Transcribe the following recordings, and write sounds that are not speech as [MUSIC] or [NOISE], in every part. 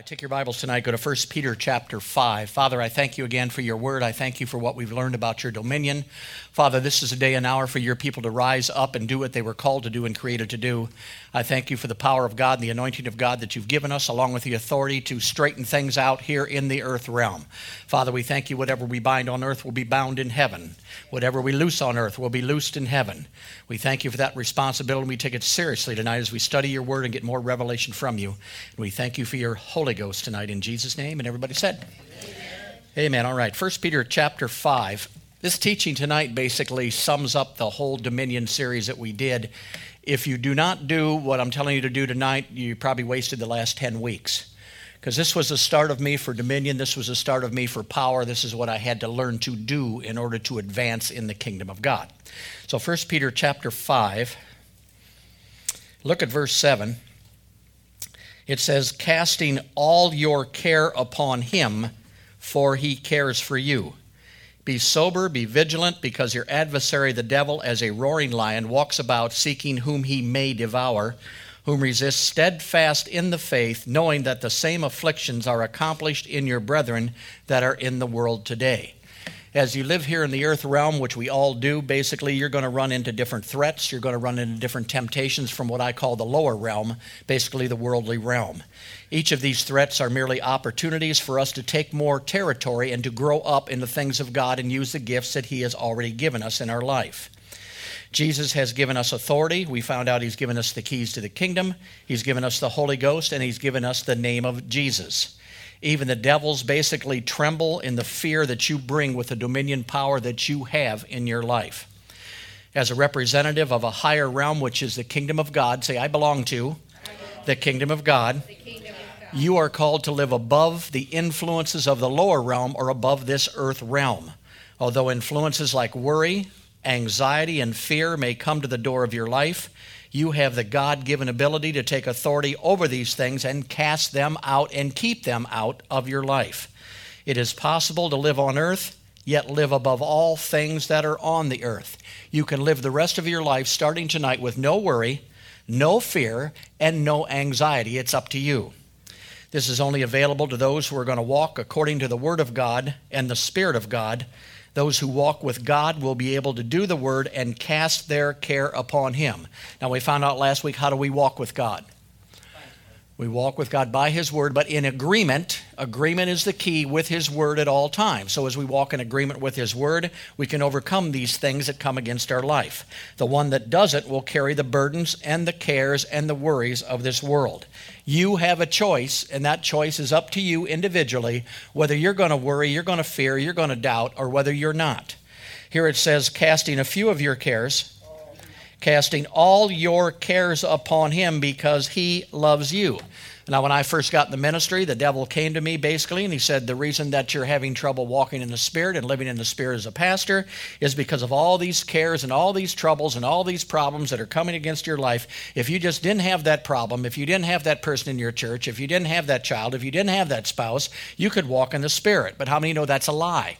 Right, take your Bibles tonight. Go to 1 Peter chapter 5. Father, I thank you again for your word. I thank you for what we've learned about your dominion. Father, this is a day and hour for your people to rise up and do what they were called to do and created to do. I thank you for the power of God and the anointing of God that you've given us, along with the authority to straighten things out here in the earth realm. Father, we thank you whatever we bind on earth will be bound in heaven. Whatever we loose on earth will be loosed in heaven. We thank you for that responsibility. We take it seriously tonight as we study your word and get more revelation from you. And we thank you for your Holy Ghost tonight in Jesus' name. And everybody said, Amen. Amen. All right. First Peter chapter 5. This teaching tonight basically sums up the whole Dominion series that we did if you do not do what I'm telling you to do tonight, you probably wasted the last 10 weeks. Because this was the start of me for dominion. This was the start of me for power. This is what I had to learn to do in order to advance in the kingdom of God. So 1 Peter chapter 5, look at verse 7. It says, Casting all your care upon him, for he cares for you. Be sober, be vigilant, because your adversary, the devil, as a roaring lion, walks about seeking whom he may devour, whom resist steadfast in the faith, knowing that the same afflictions are accomplished in your brethren that are in the world today as you live here in the earth realm, which we all do, basically you're going to run into different threats. You're going to run into different temptations from what I call the lower realm, basically the worldly realm. Each of these threats are merely opportunities for us to take more territory and to grow up in the things of God and use the gifts that He has already given us in our life. Jesus has given us authority. We found out He's given us the keys to the kingdom, He's given us the Holy Ghost, and He's given us the name of Jesus. Even the devils basically tremble in the fear that you bring with the dominion power that you have in your life. As a representative of a higher realm, which is the kingdom of God, say, I belong to the kingdom of God. You are called to live above the influences of the lower realm or above this earth realm. Although influences like worry, anxiety, and fear may come to the door of your life, you have the God given ability to take authority over these things and cast them out and keep them out of your life. It is possible to live on earth, yet live above all things that are on the earth. You can live the rest of your life starting tonight with no worry, no fear, and no anxiety. It's up to you. This is only available to those who are going to walk according to the Word of God and the Spirit of God those who walk with God will be able to do the word and cast their care upon Him. Now, we found out last week how do we walk with God? We walk with God by His Word, but in agreement. Agreement is the key with His Word at all times. So, as we walk in agreement with His Word, we can overcome these things that come against our life. The one that doesn't will carry the burdens and the cares and the worries of this world. You have a choice, and that choice is up to you individually whether you're going to worry, you're going to fear, you're going to doubt, or whether you're not. Here it says, casting a few of your cares casting all your cares upon him because he loves you. Now, when I first got in the ministry, the devil came to me basically and he said, The reason that you're having trouble walking in the Spirit and living in the Spirit as a pastor is because of all these cares and all these troubles and all these problems that are coming against your life. If you just didn't have that problem, if you didn't have that person in your church, if you didn't have that child, if you didn't have that spouse, you could walk in the Spirit. But how many know that's a lie?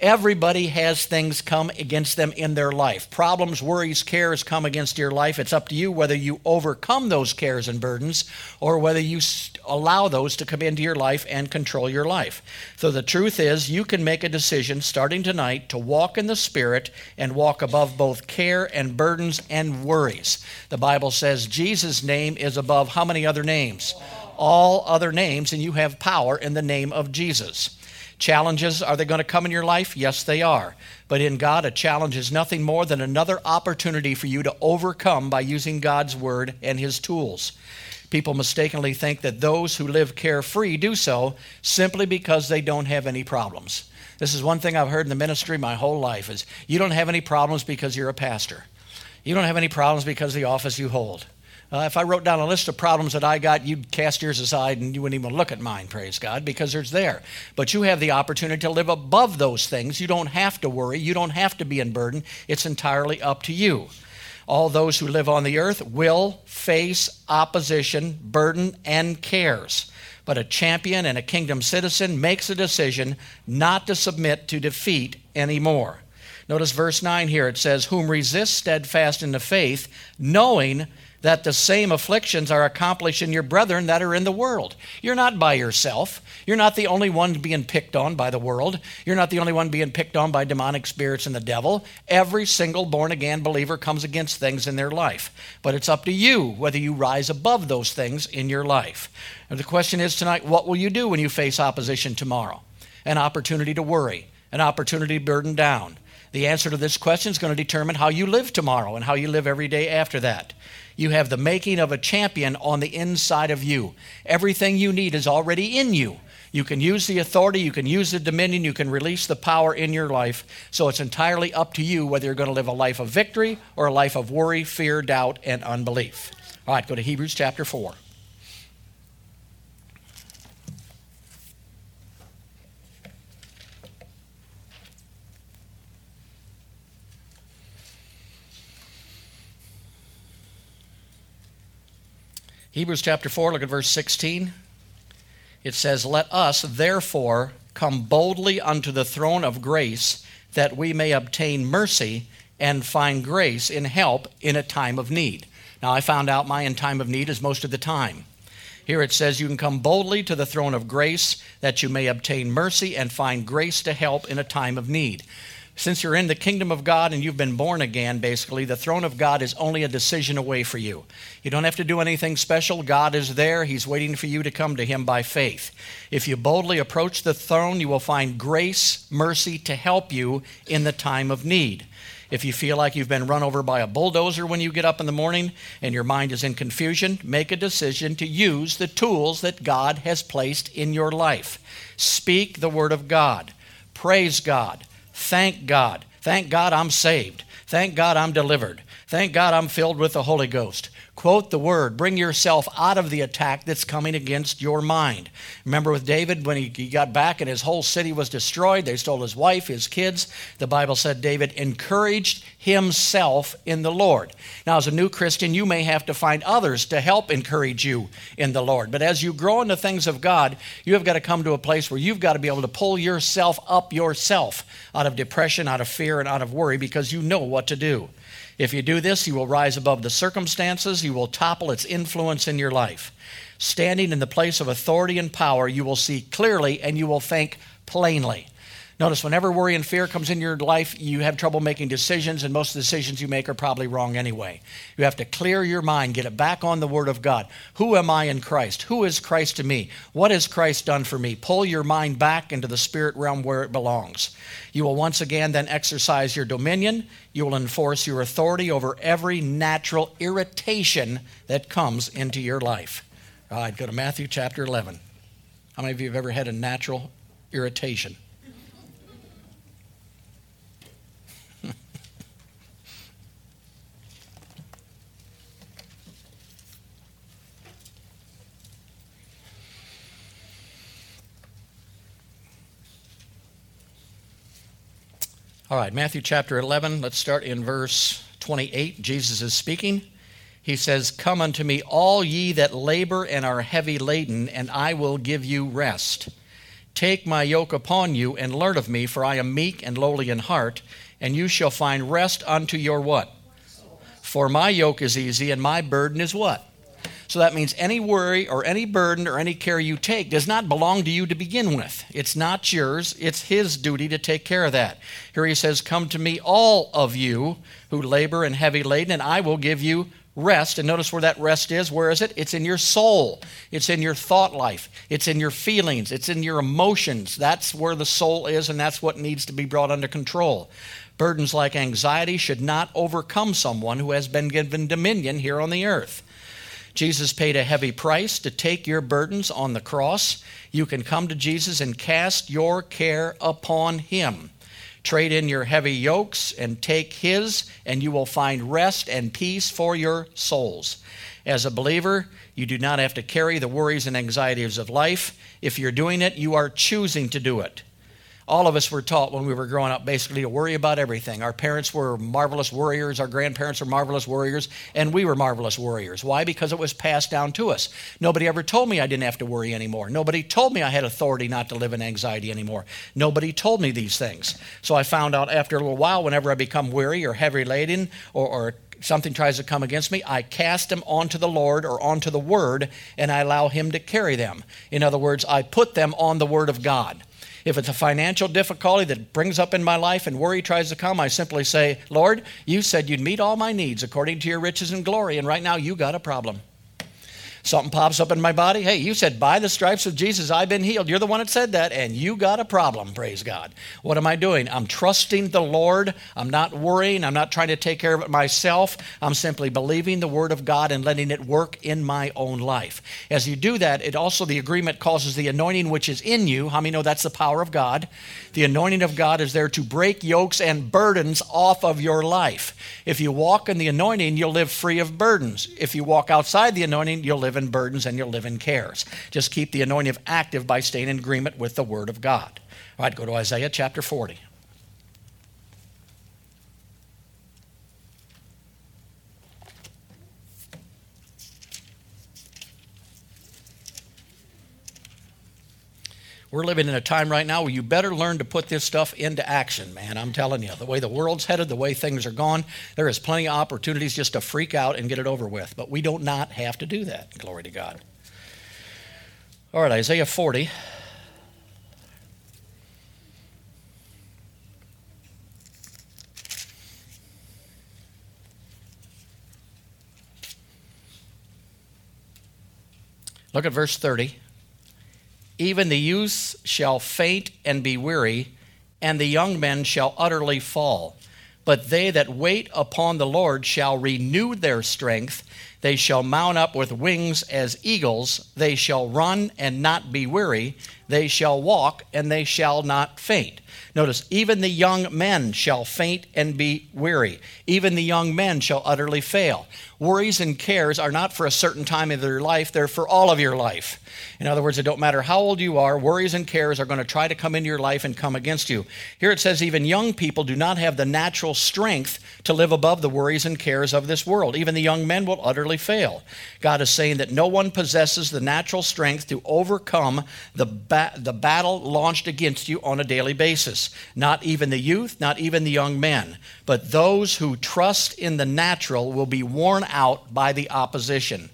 Everybody has things come against them in their life. Problems, worries, cares come against your life. It's up to you whether you overcome those cares and burdens or whether you allow those to come into your life and control your life. So the truth is, you can make a decision starting tonight to walk in the Spirit and walk above both care and burdens and worries. The Bible says Jesus' name is above how many other names? All other names, and you have power in the name of Jesus. Challenges, are they going to come in your life? Yes, they are. But in God, a challenge is nothing more than another opportunity for you to overcome by using God's word and his tools. People mistakenly think that those who live carefree do so simply because they don't have any problems. This is one thing I've heard in the ministry my whole life is you don't have any problems because you're a pastor. You don't have any problems because of the office you hold. Uh, if I wrote down a list of problems that I got, you'd cast yours aside and you wouldn't even look at mine, praise God, because there's there. But you have the opportunity to live above those things. You don't have to worry. You don't have to be in burden. It's entirely up to you. All those who live on the earth will face opposition, burden, and cares. But a champion and a kingdom citizen makes a decision not to submit to defeat anymore. Notice verse 9 here. It says, Whom resist steadfast in the faith, knowing that the same afflictions are accomplished in your brethren that are in the world. You're not by yourself. You're not the only one being picked on by the world. You're not the only one being picked on by demonic spirits and the devil. Every single born again believer comes against things in their life. But it's up to you whether you rise above those things in your life. And the question is tonight what will you do when you face opposition tomorrow? An opportunity to worry, an opportunity to burden down. The answer to this question is going to determine how you live tomorrow and how you live every day after that. You have the making of a champion on the inside of you. Everything you need is already in you. You can use the authority, you can use the dominion, you can release the power in your life. So it's entirely up to you whether you're going to live a life of victory or a life of worry, fear, doubt, and unbelief. All right, go to Hebrews chapter 4. Hebrews chapter 4, look at verse 16. It says, Let us therefore come boldly unto the throne of grace, that we may obtain mercy and find grace in help in a time of need. Now, I found out my in time of need is most of the time. Here it says, You can come boldly to the throne of grace, that you may obtain mercy and find grace to help in a time of need since you're in the kingdom of God and you've been born again, basically, the throne of God is only a decision away for you. You don't have to do anything special. God is there. He's waiting for you to come to Him by faith. If you boldly approach the throne, you will find grace, mercy to help you in the time of need. If you feel like you've been run over by a bulldozer when you get up in the morning and your mind is in confusion, make a decision to use the tools that God has placed in your life. Speak the Word of God. Praise God Thank God. Thank God I'm saved. Thank God I'm delivered. Thank God I'm filled with the Holy Ghost. Quote the word. Bring yourself out of the attack that's coming against your mind. Remember with David, when he, he got back and his whole city was destroyed, they stole his wife, his kids. The Bible said David encouraged himself in the Lord. Now, as a new Christian, you may have to find others to help encourage you in the Lord. But as you grow in the things of God, you have got to come to a place where you've got to be able to pull yourself up yourself out of depression, out of fear, and out of worry because you know what to do. If you do this, you will rise above the circumstances, you will topple its influence in your life. Standing in the place of authority and power, you will see clearly and you will think plainly. Notice whenever worry and fear comes in your life, you have trouble making decisions, and most of the decisions you make are probably wrong anyway. You have to clear your mind, get it back on the Word of God. Who am I in Christ? Who is Christ to me? What has Christ done for me? Pull your mind back into the spirit realm where it belongs. You will once again then exercise your dominion. You will enforce your authority over every natural irritation that comes into your life. All right, go to Matthew chapter 11. How many of you have ever had a natural irritation? All right, Matthew chapter 11, let's start in verse 28. Jesus is speaking. He says, Come unto me, all ye that labor and are heavy laden, and I will give you rest. Take my yoke upon you and learn of me, for I am meek and lowly in heart, and you shall find rest unto your what? For my yoke is easy and my burden is what? So that means any worry or any burden or any care you take does not belong to you to begin with. It's not yours, it's His duty to take care of that. Here He says, Come to me, all of you who labor and heavy laden, and I will give you rest. And notice where that rest is. Where is it? It's in your soul, it's in your thought life, it's in your feelings, it's in your emotions. That's where the soul is, and that's what needs to be brought under control. Burdens like anxiety should not overcome someone who has been given dominion here on the earth. Jesus paid a heavy price to take your burdens on the cross. You can come to Jesus and cast your care upon Him. Trade in your heavy yokes and take His, and you will find rest and peace for your souls. As a believer, you do not have to carry the worries and anxieties of life. If you're doing it, you are choosing to do it. All of us were taught when we were growing up basically to worry about everything. Our parents were marvelous warriors, our grandparents were marvelous warriors, and we were marvelous warriors. Why? Because it was passed down to us. Nobody ever told me I didn't have to worry anymore. Nobody told me I had authority not to live in anxiety anymore. Nobody told me these things. So I found out after a little while, whenever I become weary or heavy laden or, or something tries to come against me, I cast them onto the Lord or onto the Word, and I allow Him to carry them. In other words, I put them on the Word of God. If it's a financial difficulty that brings up in my life and worry tries to come, I simply say, Lord, you said you'd meet all my needs according to your riches and glory, and right now you got a problem. Something pops up in my body. Hey, you said, by the stripes of Jesus, I've been healed. You're the one that said that, and you got a problem, praise God. What am I doing? I'm trusting the Lord. I'm not worrying. I'm not trying to take care of it myself. I'm simply believing the Word of God and letting it work in my own life. As you do that, it also, the agreement causes the anointing which is in you. How many know that's the power of God? The anointing of God is there to break yokes and burdens off of your life. If you walk in the anointing, you'll live free of burdens. If you walk outside the anointing, you'll live live in burdens and your living cares. Just keep the anointing active by staying in agreement with the Word of God. All right, go to Isaiah chapter 40. We're living in a time right now where you better learn to put this stuff into action, man. I'm telling you, the way the world's headed, the way things are gone, there is plenty of opportunities just to freak out and get it over with. But we don't not have to do that. Glory to God. All right, Isaiah 40. Look at verse 30. Even the youths shall faint and be weary, and the young men shall utterly fall. But they that wait upon the Lord shall renew their strength. They shall mount up with wings as eagles. They shall run and not be weary. They shall walk and they shall not faint. Notice, even the young men shall faint and be weary. Even the young men shall utterly fail. Worries and cares are not for a certain time of their life, they're for all of your life. In other words, it don't matter how old you are, worries and cares are going to try to come into your life and come against you. Here it says, even young people do not have the natural strength to live above the worries and cares of this world. Even the young men will utterly fail. God is saying that no one possesses the natural strength to overcome the, ba- the battle launched against you on a daily basis. Not even the youth, not even the young men. But those who trust in the natural will be worn out by the opposition.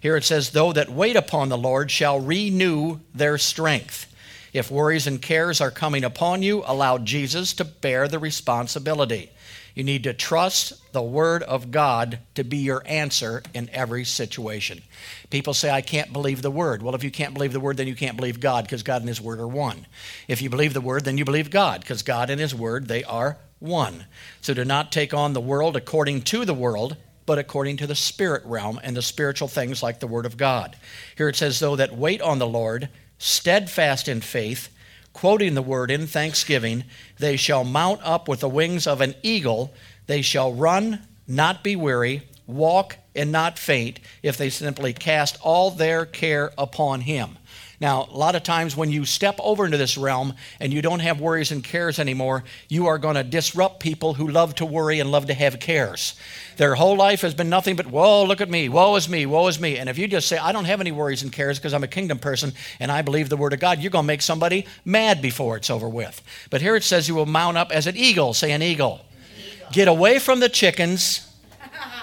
Here it says, Though that wait upon the Lord shall renew their strength. If worries and cares are coming upon you, allow Jesus to bear the responsibility. You need to trust the Word of God to be your answer in every situation. People say, I can't believe the Word. Well, if you can't believe the Word, then you can't believe God because God and His Word are one. If you believe the Word, then you believe God because God and His Word, they are one. So do not take on the world according to the world, but according to the spirit realm and the spiritual things like the Word of God. Here it says, though, that wait on the Lord, steadfast in faith, quoting the Word in thanksgiving, they shall mount up with the wings of an eagle, they shall run, not be weary, walk, and not faint, if they simply cast all their care upon Him. Now, a lot of times when you step over into this realm and you don't have worries and cares anymore, you are going to disrupt people who love to worry and love to have cares. Their whole life has been nothing but, whoa, look at me, woe is me, woe is me. And if you just say, I don't have any worries and cares because I'm a kingdom person and I believe the word of God, you're going to make somebody mad before it's over with. But here it says you will mount up as an eagle. Say an eagle. eagle. Get away from the chickens [LAUGHS]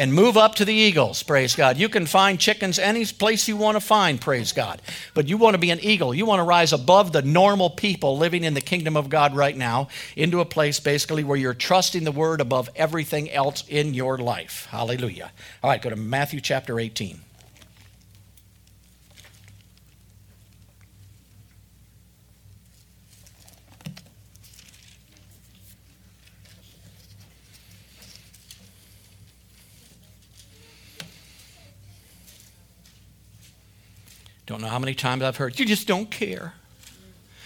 and move up to the eagles, praise God. You can find chickens any place you want to find, praise God. But you want to be an eagle. You want to rise above the normal people living in the kingdom of God right now into a place basically where you're trusting the word above everything else in your life. Hallelujah. All right, go to Matthew chapter 18. Don't know how many times I've heard, you just don't care.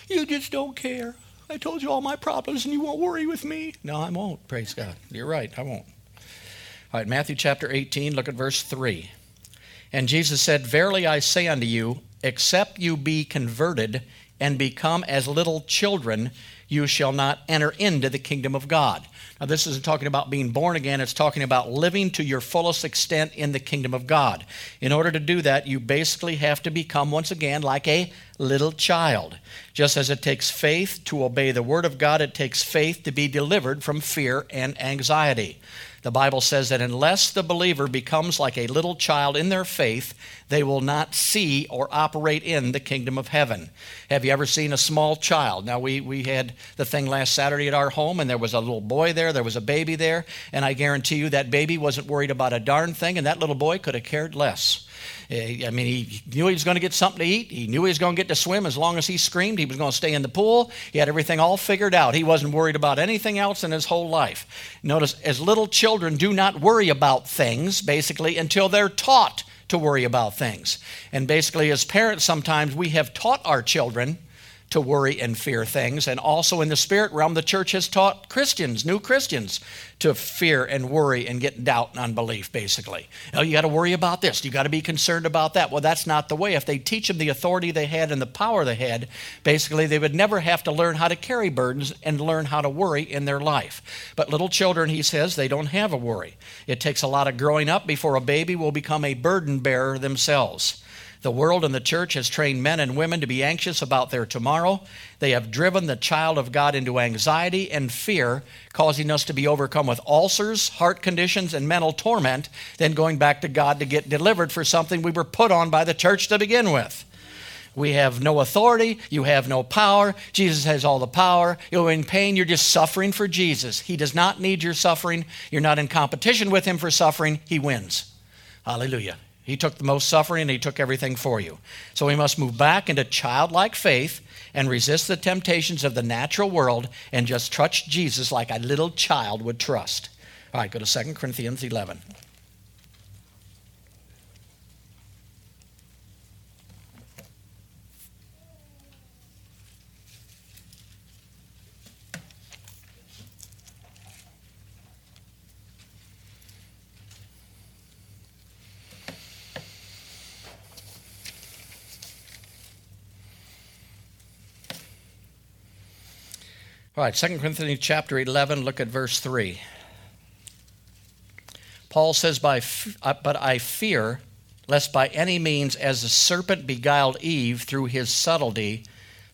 You just don't care. I told you all my problems and you won't worry with me. No, I won't. Praise God. You're right. I won't. All right, Matthew chapter 18, look at verse 3. And Jesus said, Verily I say unto you, except you be converted and become as little children, you shall not enter into the kingdom of God. Now, this isn't talking about being born again, it's talking about living to your fullest extent in the kingdom of God. In order to do that, you basically have to become, once again, like a little child. Just as it takes faith to obey the word of God, it takes faith to be delivered from fear and anxiety. The Bible says that unless the believer becomes like a little child in their faith, they will not see or operate in the kingdom of heaven. Have you ever seen a small child? Now, we, we had the thing last Saturday at our home, and there was a little boy there, there was a baby there, and I guarantee you that baby wasn't worried about a darn thing, and that little boy could have cared less. Eh, I mean, he knew he was going to get something to eat. He knew he was going to get to swim as long as he screamed. He was going to stay in the pool. He had everything all figured out. He wasn't worried about anything else in his whole life. Notice, as little children do not worry about things, basically, until they're taught to worry about things. And basically, as parents, sometimes we have taught our children to worry and fear things. And also in the spirit realm, the church has taught Christians, new Christians, to fear and worry and get doubt and unbelief, basically. Oh, you got to worry about this. You got to be concerned about that. Well, that's not the way. If they teach them the authority they had and the power they had, basically, they would never have to learn how to carry burdens and learn how to worry in their life. But little children, he says, they don't have a worry. It takes a lot of growing up before a baby will become a burden bearer themselves. The world and the church has trained men and women to be anxious about their tomorrow. They have driven the child of God into anxiety and fear, causing us to be overcome with ulcers, heart conditions, and mental torment, then going back to God to get delivered for something we were put on by the church to begin with. We have no authority. You have no power. Jesus has all the power. You're in pain. You're just suffering for Jesus. He does not need your suffering. You're not in competition with Him for suffering. He wins. Hallelujah. He took the most suffering and he took everything for you. So we must move back into childlike faith and resist the temptations of the natural world and just trust Jesus like a little child would trust. All right, go to 2 Corinthians 11. All right, 2 Corinthians chapter 11, look at verse 3. Paul says, by, uh, But I fear lest by any means, as the serpent beguiled Eve through his subtlety,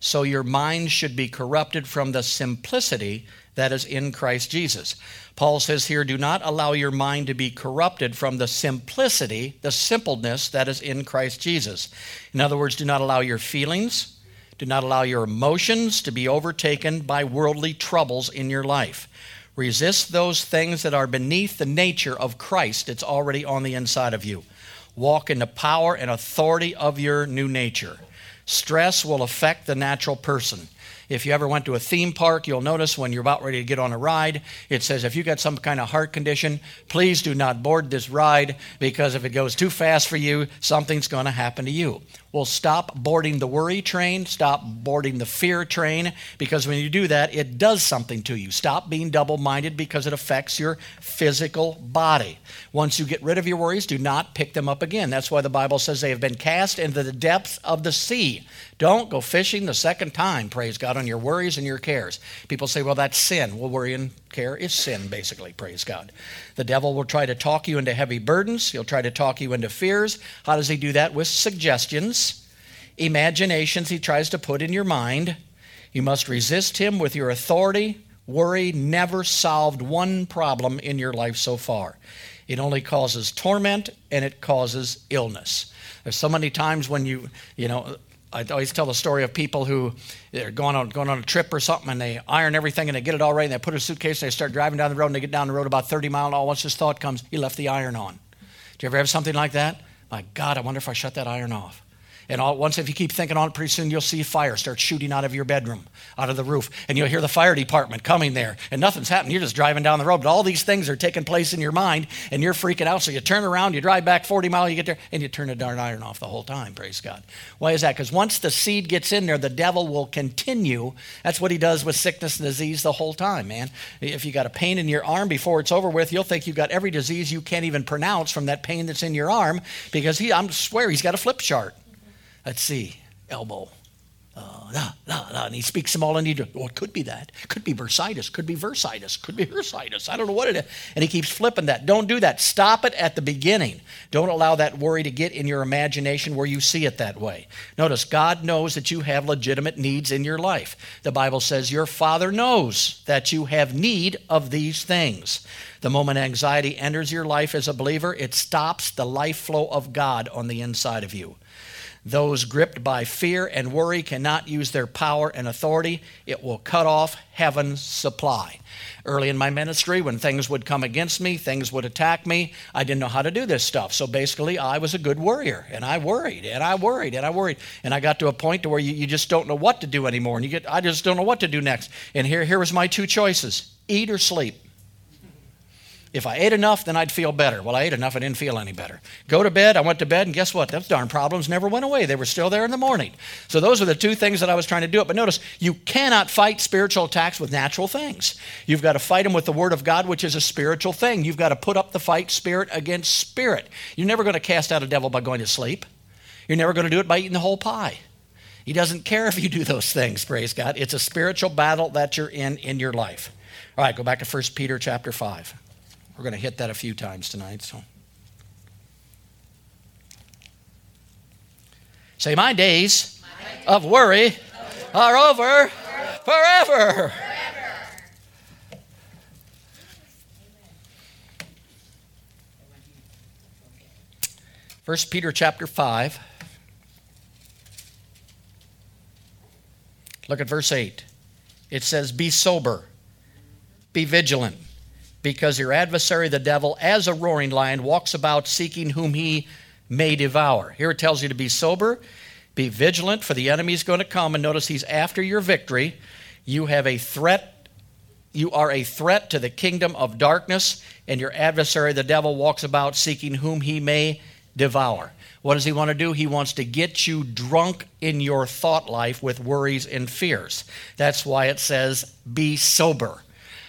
so your mind should be corrupted from the simplicity that is in Christ Jesus. Paul says here, do not allow your mind to be corrupted from the simplicity, the simpleness that is in Christ Jesus. In other words, do not allow your feelings, do not allow your emotions to be overtaken by worldly troubles in your life. Resist those things that are beneath the nature of Christ. It's already on the inside of you. Walk in the power and authority of your new nature. Stress will affect the natural person. If you ever went to a theme park, you'll notice when you're about ready to get on a ride, it says if you've got some kind of heart condition, please do not board this ride because if it goes too fast for you, something's going to happen to you. Well, stop boarding the worry train, stop boarding the fear train, because when you do that, it does something to you. Stop being double minded because it affects your physical body. Once you get rid of your worries, do not pick them up again. That's why the Bible says they have been cast into the depths of the sea. Don't go fishing the second time, praise God, on your worries and your cares. People say, well, that's sin. Well, worry and care is sin, basically, praise God. The devil will try to talk you into heavy burdens, he'll try to talk you into fears. How does he do that? With suggestions, imaginations he tries to put in your mind. You must resist him with your authority. Worry never solved one problem in your life so far. It only causes torment and it causes illness. There's so many times when you, you know, I always tell the story of people who are going on, going on a trip or something and they iron everything and they get it all right and they put a suitcase and they start driving down the road and they get down the road about 30 miles and all once this thought comes, you left the iron on. Do you ever have something like that? My God, I wonder if I shut that iron off. And all, once, if you keep thinking on it, pretty soon you'll see fire start shooting out of your bedroom, out of the roof. And you'll hear the fire department coming there. And nothing's happening. You're just driving down the road. But all these things are taking place in your mind, and you're freaking out. So you turn around, you drive back 40 miles, you get there, and you turn the darn iron off the whole time. Praise God. Why is that? Because once the seed gets in there, the devil will continue. That's what he does with sickness and disease the whole time, man. If you got a pain in your arm before it's over with, you'll think you've got every disease you can't even pronounce from that pain that's in your arm because he, I swear he's got a flip chart. Let's see, elbow. Uh, nah, nah, nah. And he speaks them all in Egypt. Well, it could be that. Could be bursitis. Could be versitis. Could be hirsitis. I don't know what it is. And he keeps flipping that. Don't do that. Stop it at the beginning. Don't allow that worry to get in your imagination where you see it that way. Notice, God knows that you have legitimate needs in your life. The Bible says your Father knows that you have need of these things. The moment anxiety enters your life as a believer, it stops the life flow of God on the inside of you. Those gripped by fear and worry cannot use their power and authority. It will cut off heaven's supply. Early in my ministry, when things would come against me, things would attack me, I didn't know how to do this stuff. So basically, I was a good worrier, and I worried, and I worried, and I worried. And I got to a point to where you, you just don't know what to do anymore. And you get, I just don't know what to do next. And here, here was my two choices eat or sleep. If I ate enough, then I'd feel better. Well, I ate enough, I didn't feel any better. Go to bed, I went to bed, and guess what? Those darn problems never went away. They were still there in the morning. So those are the two things that I was trying to do. It. But notice, you cannot fight spiritual attacks with natural things. You've got to fight them with the Word of God, which is a spiritual thing. You've got to put up the fight spirit against spirit. You're never going to cast out a devil by going to sleep. You're never going to do it by eating the whole pie. He doesn't care if you do those things, praise God. It's a spiritual battle that you're in in your life. All right, go back to 1 Peter chapter 5. We're going to hit that a few times tonight. So, say, my days of worry are over forever. First Peter chapter 5. Look at verse 8. It says, Be sober, be vigilant because your adversary, the devil, as a roaring lion, walks about seeking whom he may devour. Here it tells you to be sober, be vigilant, for the enemy is going to come. And notice he's after your victory. You have a threat. You are a threat to the kingdom of darkness, and your adversary, the devil, walks about seeking whom he may devour. What does he want to do? He wants to get you drunk in your thought life with worries and fears. That's why it says, be sober.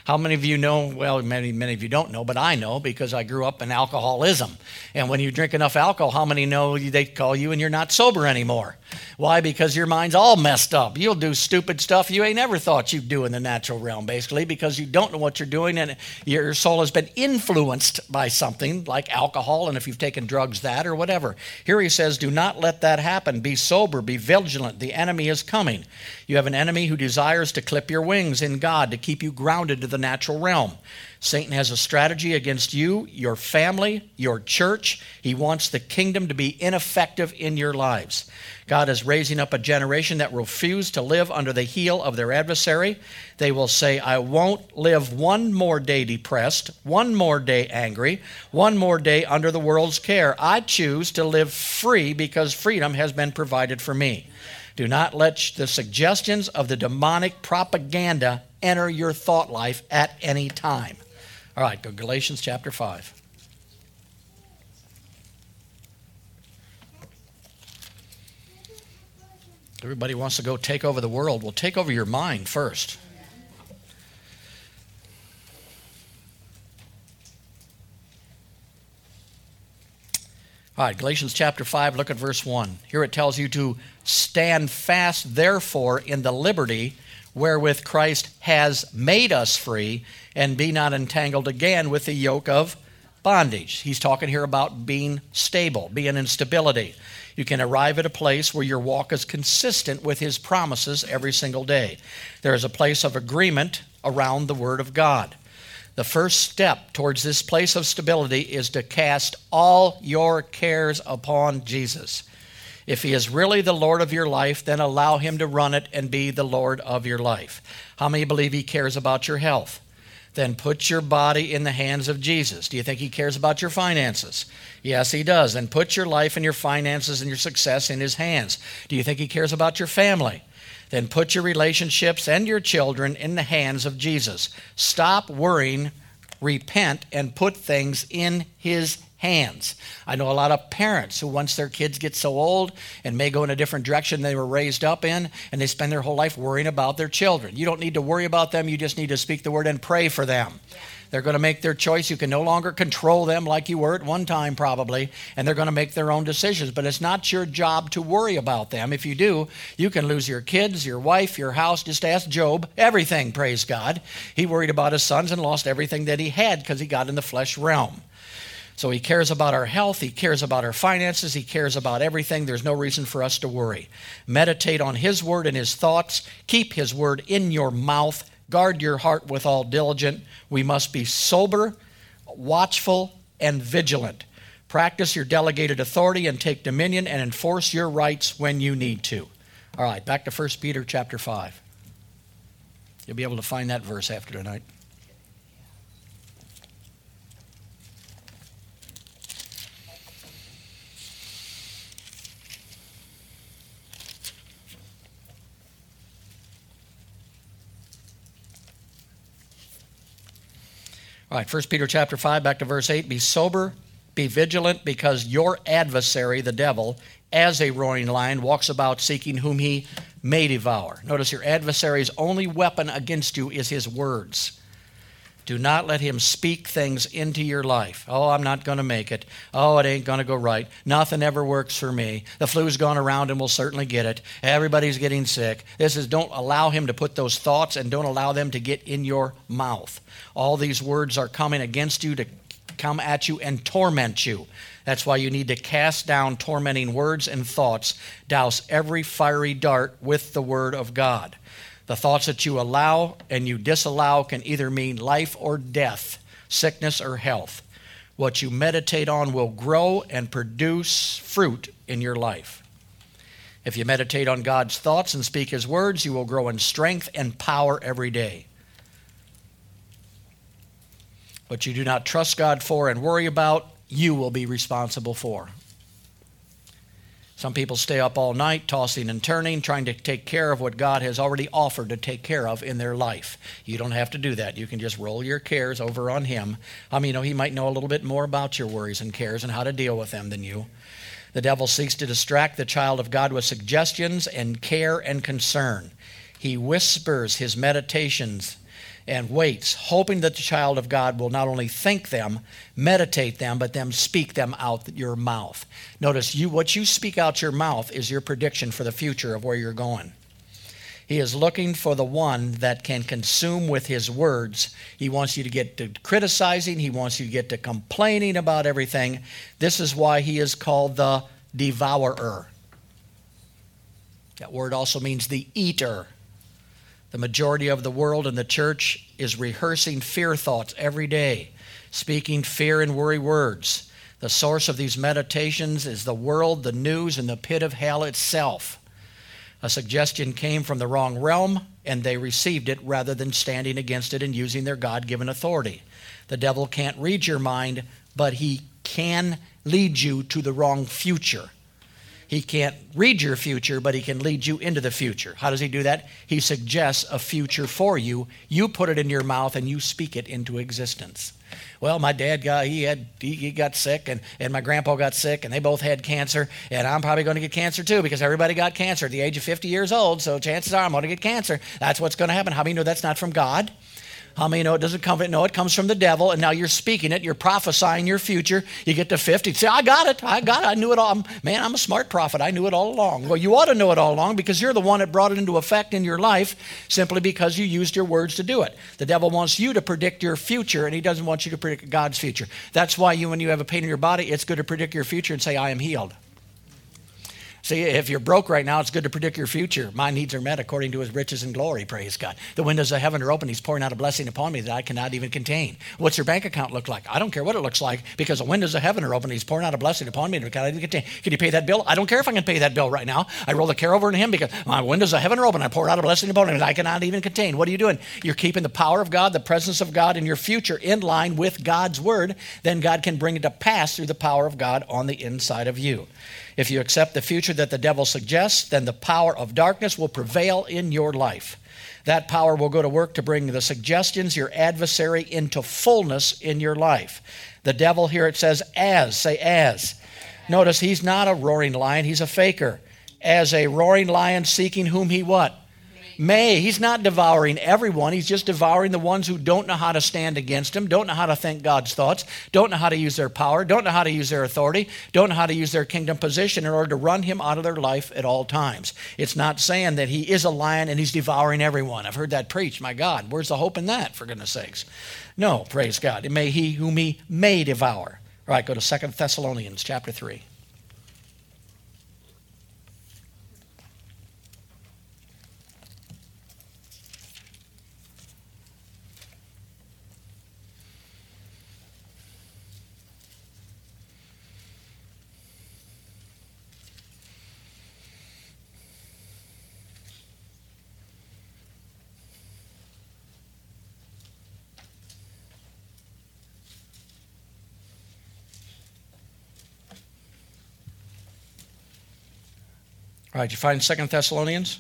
How many of you know? Well, many, many of you don't know, but I know because I grew up in alcoholism. And when you drink enough alcohol, how many know they call you and you're not sober anymore? Why? Because your mind's all messed up. You'll do stupid stuff you ain't ever thought you'd do in the natural realm, basically, because you don't know what you're doing and your soul has been influenced by something like alcohol, and if you've taken drugs, that or whatever. Here he says, Do not let that happen. Be sober, be vigilant. The enemy is coming. You have an enemy who desires to clip your wings in God, to keep you grounded to the natural realm. Satan has a strategy against you, your family, your church. He wants the kingdom to be ineffective in your lives. God is raising up a generation that refuse to live under the heel of their adversary. They will say, I won't live one more day depressed, one more day angry, one more day under the world's care. I choose to live free because freedom has been provided for me. Do not let the suggestions of the demonic propaganda enter your thought life at any time. All right, go Galatians chapter 5. Everybody wants to go take over the world. Well, take over your mind first. All right, Galatians chapter 5, look at verse 1. Here it tells you to stand fast, therefore, in the liberty wherewith Christ has made us free, and be not entangled again with the yoke of bondage. He's talking here about being stable, being in stability. You can arrive at a place where your walk is consistent with His promises every single day. There is a place of agreement around the Word of God. The first step towards this place of stability is to cast all your cares upon Jesus. If He is really the Lord of your life, then allow Him to run it and be the Lord of your life. How many believe He cares about your health? then put your body in the hands of Jesus. Do you think he cares about your finances? Yes, he does. Then put your life and your finances and your success in his hands. Do you think he cares about your family? Then put your relationships and your children in the hands of Jesus. Stop worrying, repent, and put things in his hands. I know a lot of parents who, once their kids get so old and may go in a different direction they were raised up in, and they spend their whole life worrying about their children. You don't need to worry about them, you just need to speak the word and pray for them. They're going to make their choice. You can no longer control them like you were at one time, probably, and they're going to make their own decisions. But it's not your job to worry about them. If you do, you can lose your kids, your wife, your house. Just ask Job. Everything, praise God. He worried about his sons and lost everything that he had because he got in the flesh realm. So he cares about our health, he cares about our finances, he cares about everything. There's no reason for us to worry. Meditate on his word and his thoughts. Keep his word in your mouth. Guard your heart with all diligence. We must be sober, watchful, and vigilant. Practice your delegated authority and take dominion and enforce your rights when you need to. All right, back to 1 Peter chapter 5. You'll be able to find that verse after tonight. All right, 1 Peter chapter 5, back to verse 8. Be sober, be vigilant, because your adversary, the devil, as a roaring lion, walks about seeking whom he may devour. Notice your adversary's only weapon against you is his words. Do not let him speak things into your life. Oh, I'm not going to make it. Oh, it ain't going to go right. Nothing ever works for me. The flu's gone around and we'll certainly get it. Everybody's getting sick. This is don't allow him to put those thoughts and don't allow them to get in your mouth. All these words are coming against you to come at you and torment you. That's why you need to cast down tormenting words and thoughts. Douse every fiery dart with the word of God. The thoughts that you allow and you disallow can either mean life or death, sickness or health. What you meditate on will grow and produce fruit in your life. If you meditate on God's thoughts and speak His words, you will grow in strength and power every day. What you do not trust God for and worry about, you will be responsible for. Some people stay up all night, tossing and turning, trying to take care of what God has already offered to take care of in their life. You don't have to do that. You can just roll your cares over on Him. I mean, you know, He might know a little bit more about your worries and cares and how to deal with them than you. The devil seeks to distract the child of God with suggestions and care and concern. He whispers his meditations and waits, hoping that the child of God will not only think them, meditate them, but then speak them out your mouth. Notice you what you speak out your mouth is your prediction for the future of where you're going. He is looking for the one that can consume with his words. He wants you to get to criticizing, he wants you to get to complaining about everything. This is why he is called the devourer. That word also means the eater. The majority of the world and the church is rehearsing fear thoughts every day, speaking fear and worry words. The source of these meditations is the world, the news, and the pit of hell itself. A suggestion came from the wrong realm, and they received it rather than standing against it and using their God given authority. The devil can't read your mind, but he can lead you to the wrong future. He can't read your future, but he can lead you into the future. How does he do that? He suggests a future for you. You put it in your mouth and you speak it into existence. Well, my dad got he had he, got sick and, and my grandpa got sick and they both had cancer and I'm probably going to get cancer too because everybody got cancer at the age of 50 years old. So chances are I'm going to get cancer. That's what's going to happen. How many know that's not from God? How many know it doesn't come from No, it comes from the devil, and now you're speaking it. You're prophesying your future. You get to 50, say, I got it. I got it. I knew it all. Man, I'm a smart prophet. I knew it all along. Well, you ought to know it all along because you're the one that brought it into effect in your life simply because you used your words to do it. The devil wants you to predict your future, and he doesn't want you to predict God's future. That's why you, when you have a pain in your body, it's good to predict your future and say, I am healed. See, if you're broke right now, it's good to predict your future. My needs are met according to his riches and glory, praise God. The windows of heaven are open. He's pouring out a blessing upon me that I cannot even contain. What's your bank account look like? I don't care what it looks like because the windows of heaven are open. He's pouring out a blessing upon me that I cannot even contain. Can you pay that bill? I don't care if I can pay that bill right now. I roll the care over to him because my windows of heaven are open. I pour out a blessing upon me that I cannot even contain. What are you doing? You're keeping the power of God, the presence of God in your future in line with God's word. Then God can bring it to pass through the power of God on the inside of you. If you accept the future that the devil suggests, then the power of darkness will prevail in your life. That power will go to work to bring the suggestions, your adversary, into fullness in your life. The devil here it says, as, say as. Notice he's not a roaring lion, he's a faker. As a roaring lion seeking whom he what? May. He's not devouring everyone. He's just devouring the ones who don't know how to stand against him, don't know how to think God's thoughts, don't know how to use their power, don't know how to use their authority, don't know how to use their kingdom position in order to run him out of their life at all times. It's not saying that he is a lion and he's devouring everyone. I've heard that preached. My God, where's the hope in that, for goodness sakes? No, praise God. It may he whom he may devour. All right, go to Second Thessalonians chapter 3. All right, you find Second Thessalonians?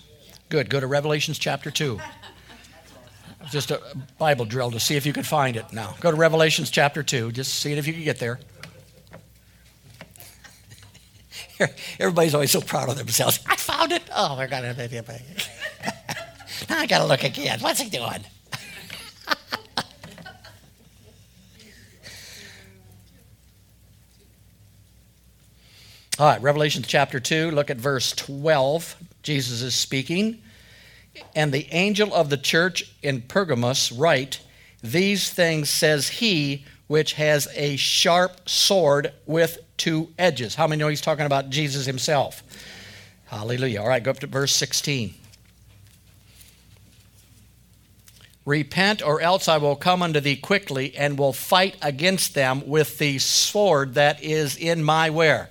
Good. Go to Revelations chapter 2. Just a Bible drill to see if you can find it now. Go to Revelations chapter 2. Just see it if you can get there. [LAUGHS] Everybody's always so proud of themselves. I found it. Oh, my God. [LAUGHS] now I got to look again. What's he doing? All right, Revelation chapter 2, look at verse 12. Jesus is speaking. And the angel of the church in Pergamos write, These things says he which has a sharp sword with two edges. How many know he's talking about Jesus himself? Hallelujah. All right, go up to verse 16. Repent, or else I will come unto thee quickly and will fight against them with the sword that is in my where?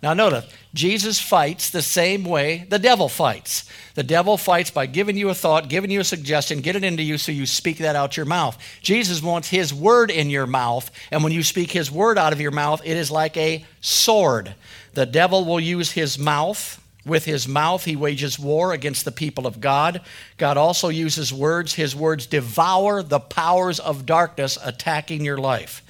Now, notice, Jesus fights the same way the devil fights. The devil fights by giving you a thought, giving you a suggestion, get it into you so you speak that out your mouth. Jesus wants his word in your mouth, and when you speak his word out of your mouth, it is like a sword. The devil will use his mouth. With his mouth, he wages war against the people of God. God also uses words. His words devour the powers of darkness attacking your life.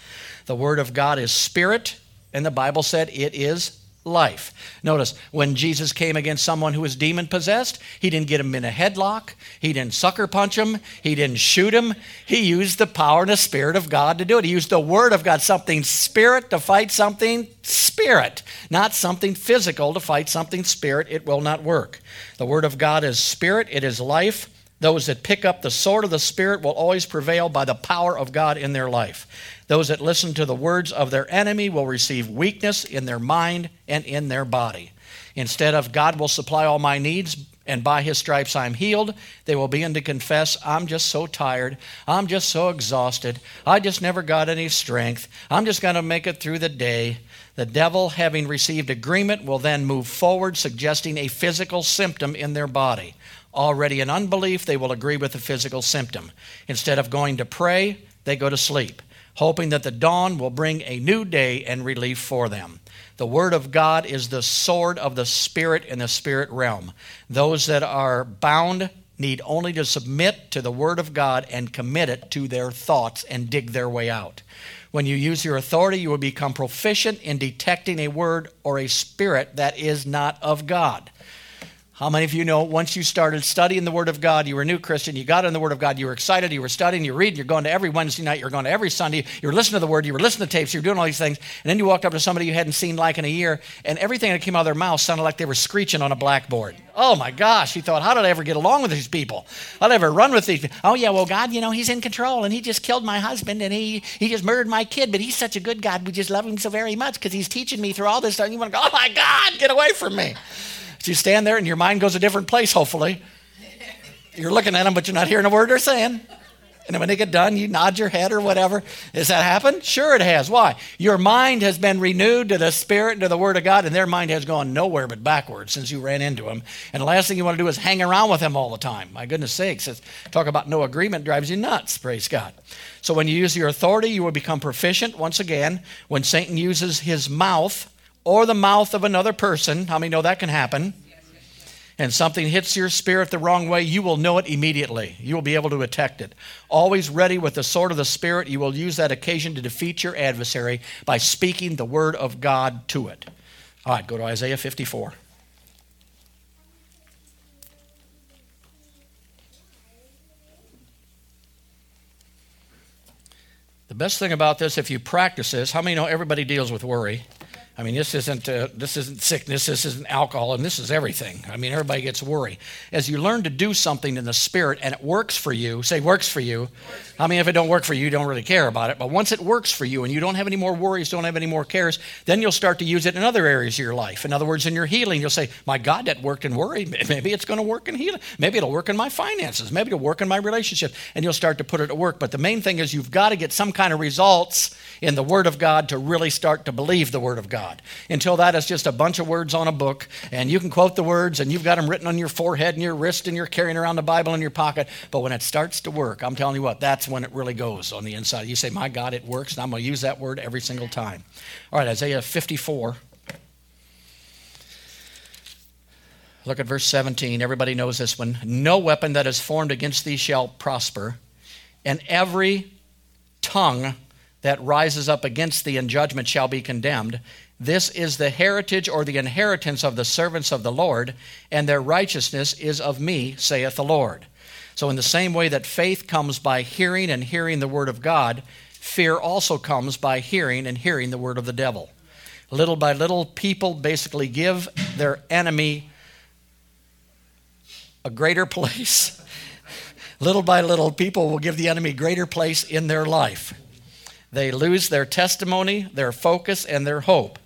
The word of God is spirit, and the Bible said it is life. Notice, when Jesus came against someone who was demon possessed, he didn't get him in a headlock, he didn't sucker punch him, he didn't shoot him. He used the power and the Spirit of God to do it. He used the Word of God, something spirit to fight something spirit, not something physical to fight something spirit. It will not work. The Word of God is spirit, it is life. Those that pick up the sword of the Spirit will always prevail by the power of God in their life. Those that listen to the words of their enemy will receive weakness in their mind and in their body. Instead of God will supply all my needs and by his stripes I'm healed, they will begin to confess, I'm just so tired. I'm just so exhausted. I just never got any strength. I'm just going to make it through the day. The devil, having received agreement, will then move forward, suggesting a physical symptom in their body. Already in unbelief, they will agree with the physical symptom. Instead of going to pray, they go to sleep hoping that the dawn will bring a new day and relief for them. The Word of God is the sword of the Spirit in the spirit realm. Those that are bound need only to submit to the Word of God and commit it to their thoughts and dig their way out. When you use your authority, you will become proficient in detecting a word or a spirit that is not of God. How many of you know once you started studying the Word of God, you were a new Christian, you got in the Word of God, you were excited, you were studying, you're reading, you're going to every Wednesday night, you're going to every Sunday, you're listening to the Word, you were listening to tapes, you were doing all these things, and then you walked up to somebody you hadn't seen like in a year, and everything that came out of their mouth sounded like they were screeching on a blackboard. Oh my gosh, you thought, how did I ever get along with these people? How did I ever run with these people? Oh yeah, well, God, you know, He's in control, and He just killed my husband, and He, he just murdered my kid, but He's such a good God, we just love Him so very much because He's teaching me through all this stuff. And you want to go, oh my God, get away from me. So you stand there and your mind goes a different place, hopefully. You're looking at them, but you're not hearing a word they're saying. And then when they get done, you nod your head or whatever. Has that happened? Sure, it has. Why? Your mind has been renewed to the Spirit and to the Word of God, and their mind has gone nowhere but backwards since you ran into them. And the last thing you want to do is hang around with them all the time. My goodness sakes, talk about no agreement drives you nuts, praise God. So when you use your authority, you will become proficient once again. When Satan uses his mouth or the mouth of another person, how many know that can happen? and something hits your spirit the wrong way, you will know it immediately. You will be able to detect it. Always ready with the sword of the Spirit, you will use that occasion to defeat your adversary by speaking the word of God to it. All right, go to Isaiah 54. The best thing about this, if you practice this, how many know everybody deals with worry? I mean, this isn't, uh, this isn't sickness, this isn't alcohol, and this is everything. I mean, everybody gets worried. As you learn to do something in the spirit and it works for you, say works for you. I mean, if it don't work for you, you don't really care about it. But once it works for you and you don't have any more worries, don't have any more cares, then you'll start to use it in other areas of your life. In other words, in your healing, you'll say, my God, that worked in worry. [LAUGHS] Maybe it's going to work in healing. Maybe it'll work in my finances. Maybe it'll work in my relationship. And you'll start to put it to work. But the main thing is you've got to get some kind of results in the Word of God to really start to believe the Word of God. Until that, it's just a bunch of words on a book, and you can quote the words, and you've got them written on your forehead and your wrist, and you're carrying around the Bible in your pocket. But when it starts to work, I'm telling you what, that's when it really goes on the inside. You say, My God, it works, and I'm going to use that word every single time. All right, Isaiah 54. Look at verse 17. Everybody knows this one. No weapon that is formed against thee shall prosper, and every tongue that rises up against thee in judgment shall be condemned. This is the heritage or the inheritance of the servants of the Lord, and their righteousness is of me, saith the Lord. So, in the same way that faith comes by hearing and hearing the word of God, fear also comes by hearing and hearing the word of the devil. Little by little, people basically give their enemy a greater [LAUGHS] place. little by little, people will give the enemy greater place in their life. They lose their testimony, their focus, and their hope.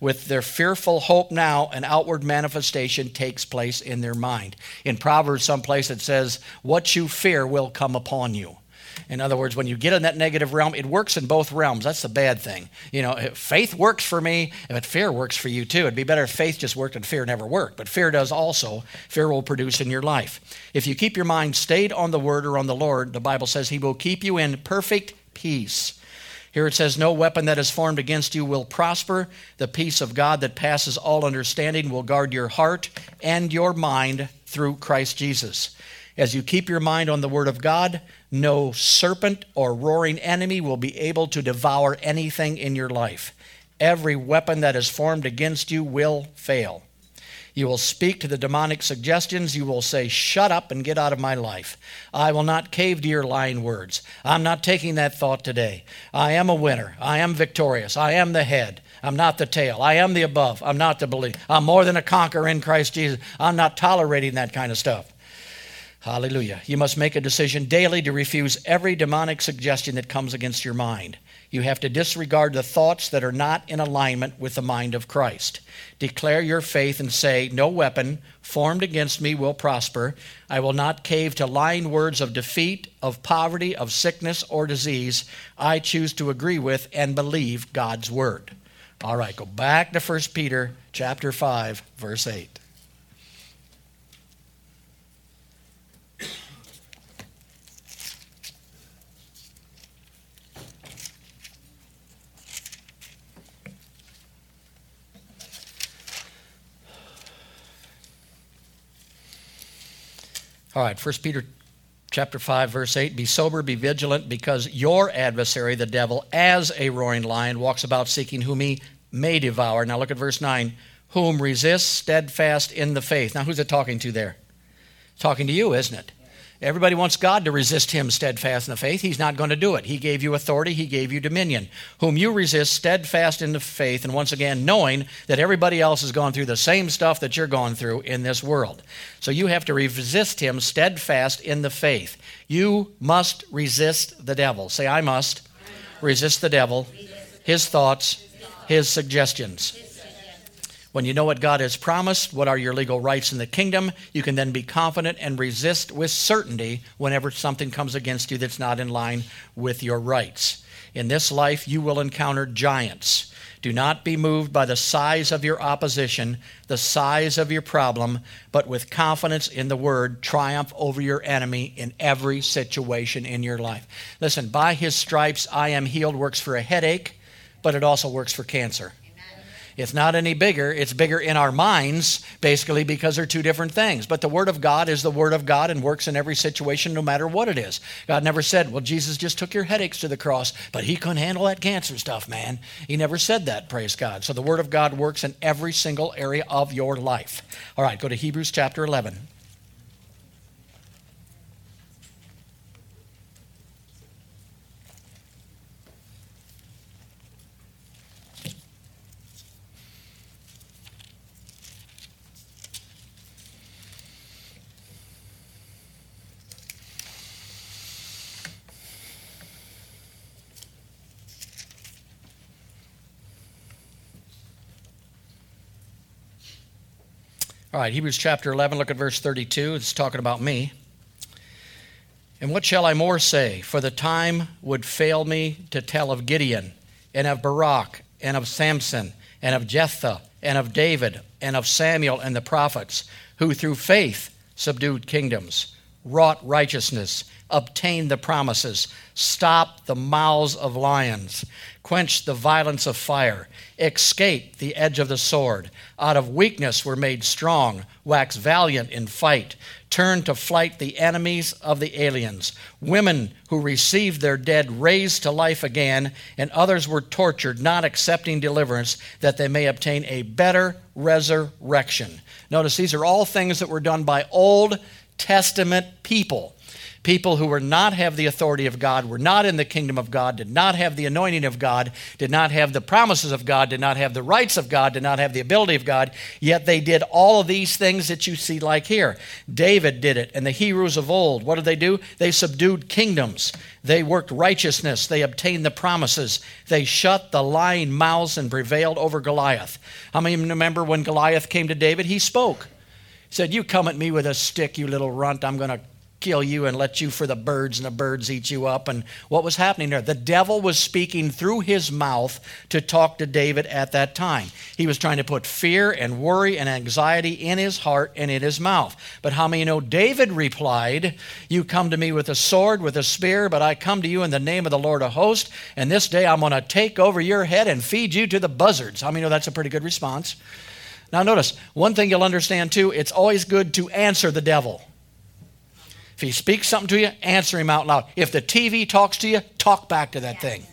With their fearful hope now, an outward manifestation takes place in their mind. In Proverbs, someplace it says, What you fear will come upon you. In other words, when you get in that negative realm, it works in both realms. That's the bad thing. You know, faith works for me, but fear works for you too. It'd be better if faith just worked and fear never worked, but fear does also. Fear will produce in your life. If you keep your mind stayed on the word or on the Lord, the Bible says he will keep you in perfect peace here it says, No weapon that is formed against you will prosper. The peace of God that passes all understanding will guard your heart and your mind through Christ Jesus. As you keep your mind on the Word of God, no serpent or roaring enemy will be able to devour anything in your life. Every weapon that is formed against you will fail. You will speak to the demonic suggestions. You will say, Shut up and get out of my life. I will not cave to your lying words. I'm not taking that thought today. I am a winner. I am victorious. I am the head. I'm not the tail. I am the above. I'm not the beneath. I'm more than a conqueror in Christ Jesus. I'm not tolerating that kind of stuff. Hallelujah. You must make a decision daily to refuse every demonic suggestion that comes against your mind. You have to disregard the thoughts that are not in alignment with the mind of Christ. Declare your faith and say, No weapon formed against me will prosper. I will not cave to lying words of defeat, of poverty, of sickness, or disease. I choose to agree with and believe God's word. All right, go back to 1 Peter chapter 5, verse 8. All right, 1 Peter chapter 5 verse 8 be sober be vigilant because your adversary the devil as a roaring lion walks about seeking whom he may devour now look at verse 9 whom resists steadfast in the faith. Now, who's it talking to there? Talking to you, isn't it? Everybody wants God to resist him steadfast in the faith. He's not going to do it. He gave you authority, he gave you dominion. Whom you resist steadfast in the faith, and once again, knowing that everybody else is going through the same stuff that you're going through in this world. So you have to resist him steadfast in the faith. You must resist the devil. Say, I must resist the devil, his thoughts, his suggestions. When you know what God has promised, what are your legal rights in the kingdom, you can then be confident and resist with certainty whenever something comes against you that's not in line with your rights. In this life, you will encounter giants. Do not be moved by the size of your opposition, the size of your problem, but with confidence in the word, triumph over your enemy in every situation in your life. Listen, by his stripes I am healed works for a headache, but it also works for cancer. It's not any bigger. It's bigger in our minds, basically, because they're two different things. But the Word of God is the Word of God and works in every situation, no matter what it is. God never said, Well, Jesus just took your headaches to the cross, but He couldn't handle that cancer stuff, man. He never said that, praise God. So the Word of God works in every single area of your life. All right, go to Hebrews chapter 11. All right, Hebrews chapter 11, look at verse 32. It's talking about me. And what shall I more say? For the time would fail me to tell of Gideon, and of Barak, and of Samson, and of Jephthah, and of David, and of Samuel and the prophets, who through faith subdued kingdoms, wrought righteousness, obtained the promises, stop the mouths of lions, quench the violence of fire, escape the edge of the sword, out of weakness were made strong, wax valiant in fight, turn to flight the enemies of the aliens, women who received their dead raised to life again, and others were tortured, not accepting deliverance, that they may obtain a better resurrection. Notice these are all things that were done by Old Testament people people who were not have the authority of God, were not in the kingdom of God, did not have the anointing of God, did not have the promises of God, did not have the rights of God, did not have the ability of God, yet they did all of these things that you see like here. David did it, and the heroes of old, what did they do? They subdued kingdoms. They worked righteousness. They obtained the promises. They shut the lying mouths and prevailed over Goliath. How many remember when Goliath came to David? He spoke. He said, You come at me with a stick, you little runt. I'm going to kill you and let you for the birds and the birds eat you up. And what was happening there? The devil was speaking through his mouth to talk to david at that time. He was trying to put fear and worry and anxiety in his heart and in his mouth. But how many know david replied you come to me with a sword with a spear but i come to you in the name of the lord of hosts and this day i'm going to take over your head and feed you to the buzzards. How many know that's a pretty good response? Now notice one thing you'll understand too it's always good to answer the devil if he speaks something to you, answer him out loud. If the TV talks to you, talk back to that thing.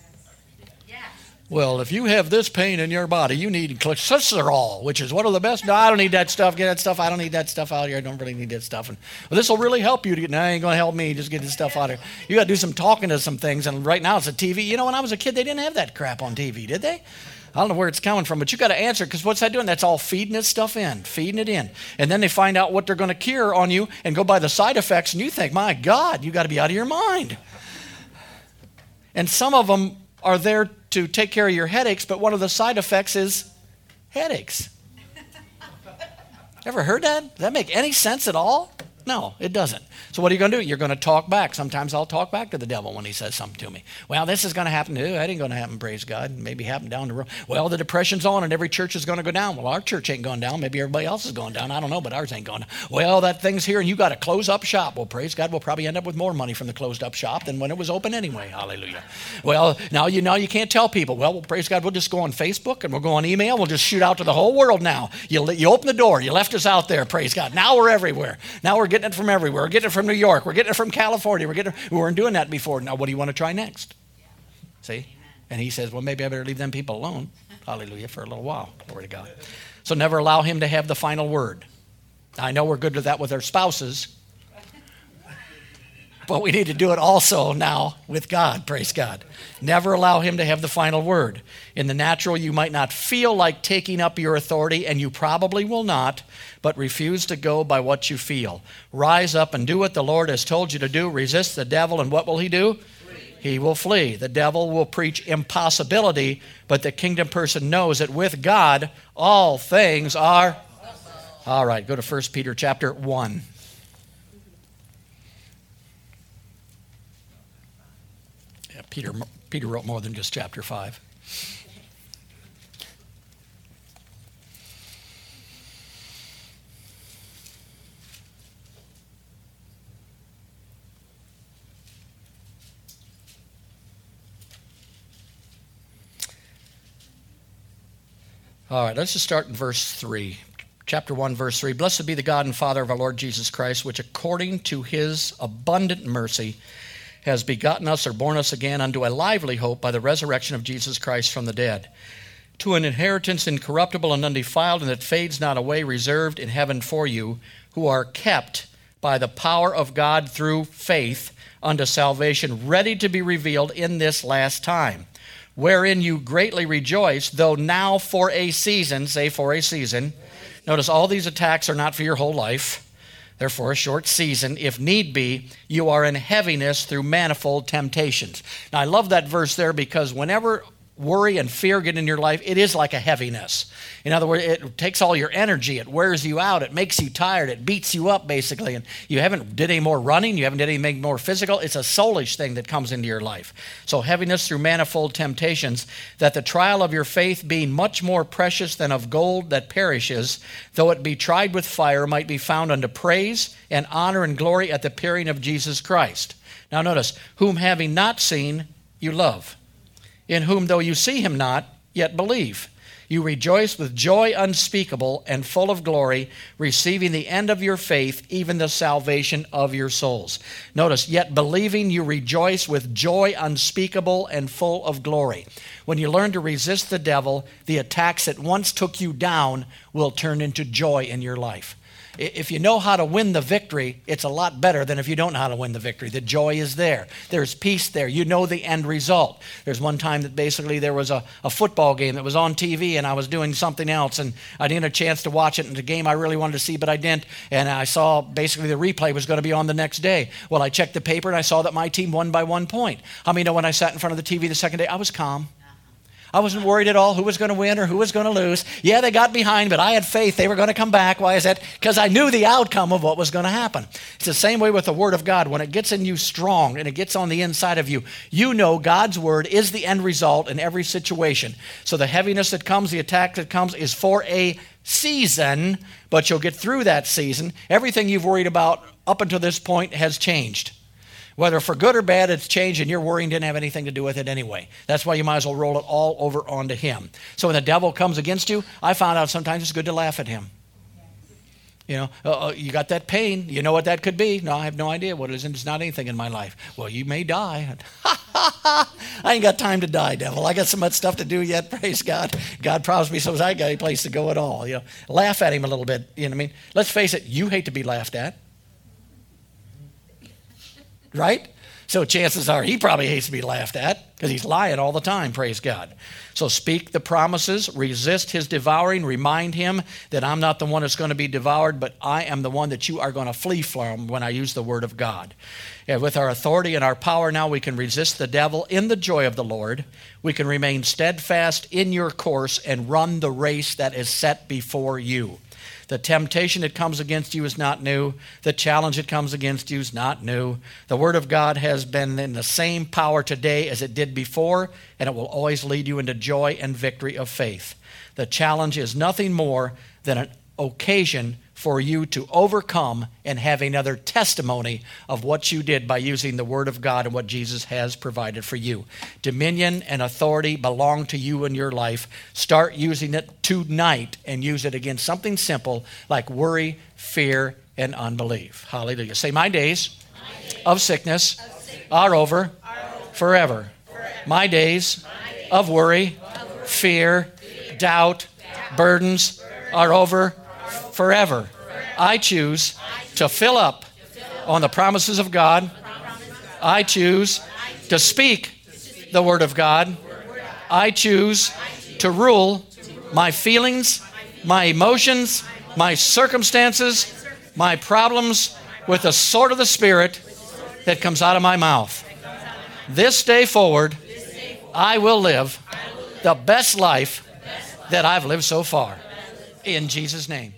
Well, if you have this pain in your body, you need glycerol, which is one of the best. No, I don't need that stuff. Get that stuff. I don't need that stuff out here. I don't really need that stuff. And well, this will really help you to get. No, ain't going to help me. Just get this stuff out here. You got to do some talking to some things. And right now it's a TV. You know, when I was a kid, they didn't have that crap on TV, did they? I don't know where it's coming from, but you got to answer because what's that doing? That's all feeding this stuff in, feeding it in. And then they find out what they're going to cure on you and go by the side effects, and you think, my God, you got to be out of your mind. And some of them are there to take care of your headaches, but one of the side effects is headaches. [LAUGHS] Ever heard that? Does that make any sense at all? No, it doesn't. So what are you going to do? You're going to talk back. Sometimes I'll talk back to the devil when he says something to me. Well, this is going to happen to you. That ain't going to happen, praise God. Maybe happen down the road. Well, the depression's on and every church is going to go down. Well, our church ain't going down. Maybe everybody else is going down. I don't know, but ours ain't going down. Well, that thing's here and you got to close up shop. Well, praise God, we'll probably end up with more money from the closed up shop than when it was open anyway. Hallelujah. Well, now you know you can't tell people. Well, well, praise God, we'll just go on Facebook and we'll go on email. We'll just shoot out to the whole world now. You, you open the door. You left us out there, praise God. Now we're everywhere. Now we're getting it from everywhere. We're getting it from New York. We're getting it from California. We're getting it. We weren't doing that before. Now, what do you want to try next? See? And he says, well, maybe I better leave them people alone. [LAUGHS] Hallelujah, for a little while. Glory to God. So never allow him to have the final word. I know we're good with that with our spouses, but we need to do it also now with God, praise God. Never allow Him to have the final word. In the natural, you might not feel like taking up your authority, and you probably will not, but refuse to go by what you feel. Rise up and do what the Lord has told you to do. Resist the devil, and what will He do? He will flee. The devil will preach impossibility, but the kingdom person knows that with God, all things are. All right, go to 1 Peter chapter 1. Peter, Peter wrote more than just chapter 5. All right, let's just start in verse 3. Chapter 1, verse 3. Blessed be the God and Father of our Lord Jesus Christ, which according to his abundant mercy has begotten us or born us again unto a lively hope by the resurrection of Jesus Christ from the dead, to an inheritance incorruptible and undefiled, and that fades not away, reserved in heaven for you, who are kept by the power of God through faith unto salvation, ready to be revealed in this last time, wherein you greatly rejoice, though now for a season, say for a season. Notice all these attacks are not for your whole life. Therefore, a short season, if need be, you are in heaviness through manifold temptations. Now, I love that verse there because whenever worry and fear get in your life, it is like a heaviness. In other words, it takes all your energy, it wears you out, it makes you tired, it beats you up basically, and you haven't did any more running, you haven't did anything more physical. It's a soulish thing that comes into your life. So heaviness through manifold temptations, that the trial of your faith being much more precious than of gold that perishes, though it be tried with fire, might be found unto praise and honor and glory at the appearing of Jesus Christ. Now notice, whom having not seen, you love in whom, though you see him not, yet believe. You rejoice with joy unspeakable and full of glory, receiving the end of your faith, even the salvation of your souls. Notice, yet believing you rejoice with joy unspeakable and full of glory. When you learn to resist the devil, the attacks that once took you down will turn into joy in your life if you know how to win the victory, it's a lot better than if you don't know how to win the victory. The joy is there. There's peace there. You know the end result. There's one time that basically there was a, a football game that was on TV and I was doing something else and I didn't have a chance to watch it. And the game I really wanted to see, but I didn't. And I saw basically the replay was going to be on the next day. Well, I checked the paper and I saw that my team won by one point. How many know when I sat in front of the TV the second day, I was calm. I wasn't worried at all who was going to win or who was going to lose. Yeah, they got behind, but I had faith they were going to come back. Why is that? Because I knew the outcome of what was going to happen. It's the same way with the Word of God. When it gets in you strong and it gets on the inside of you, you know God's Word is the end result in every situation. So the heaviness that comes, the attack that comes, is for a season, but you'll get through that season. Everything you've worried about up until this point has changed. Whether for good or bad, it's changed, and your worrying didn't have anything to do with it anyway. That's why you might as well roll it all over onto Him. So when the devil comes against you, I found out sometimes it's good to laugh at him. You know, uh, you got that pain. You know what that could be? No, I have no idea what it is, and it's not anything in my life. Well, you may die. [LAUGHS] I ain't got time to die, devil. I got so much stuff to do yet. [LAUGHS] Praise God. God promised me, so I got a place to go at all. You know, laugh at him a little bit. You know what I mean? Let's face it. You hate to be laughed at right? So chances are he probably hates to be laughed at because he's lying all the time, praise God. So speak the promises, resist his devouring, remind him that I'm not the one that's going to be devoured, but I am the one that you are going to flee from when I use the word of God. And with our authority and our power now, we can resist the devil in the joy of the Lord. We can remain steadfast in your course and run the race that is set before you. The temptation that comes against you is not new. The challenge that comes against you is not new. The Word of God has been in the same power today as it did before, and it will always lead you into joy and victory of faith. The challenge is nothing more than an occasion for you to overcome and have another testimony of what you did by using the Word of God and what Jesus has provided for you. Dominion and authority belong to you in your life. Start using it tonight and use it against something simple like worry, fear, and unbelief. Hallelujah. Say, My days, My days of, sickness of sickness are over, are over forever. forever. My days, My days of worry, of worry fear, fear doubt, doubt, burdens, are over forever. I choose to fill up on the promises of God. I choose to speak the Word of God. I choose to rule my feelings, my emotions, my circumstances, my problems with the sword of the Spirit that comes out of my mouth. This day forward, I will live the best life that I've lived so far. In Jesus' name.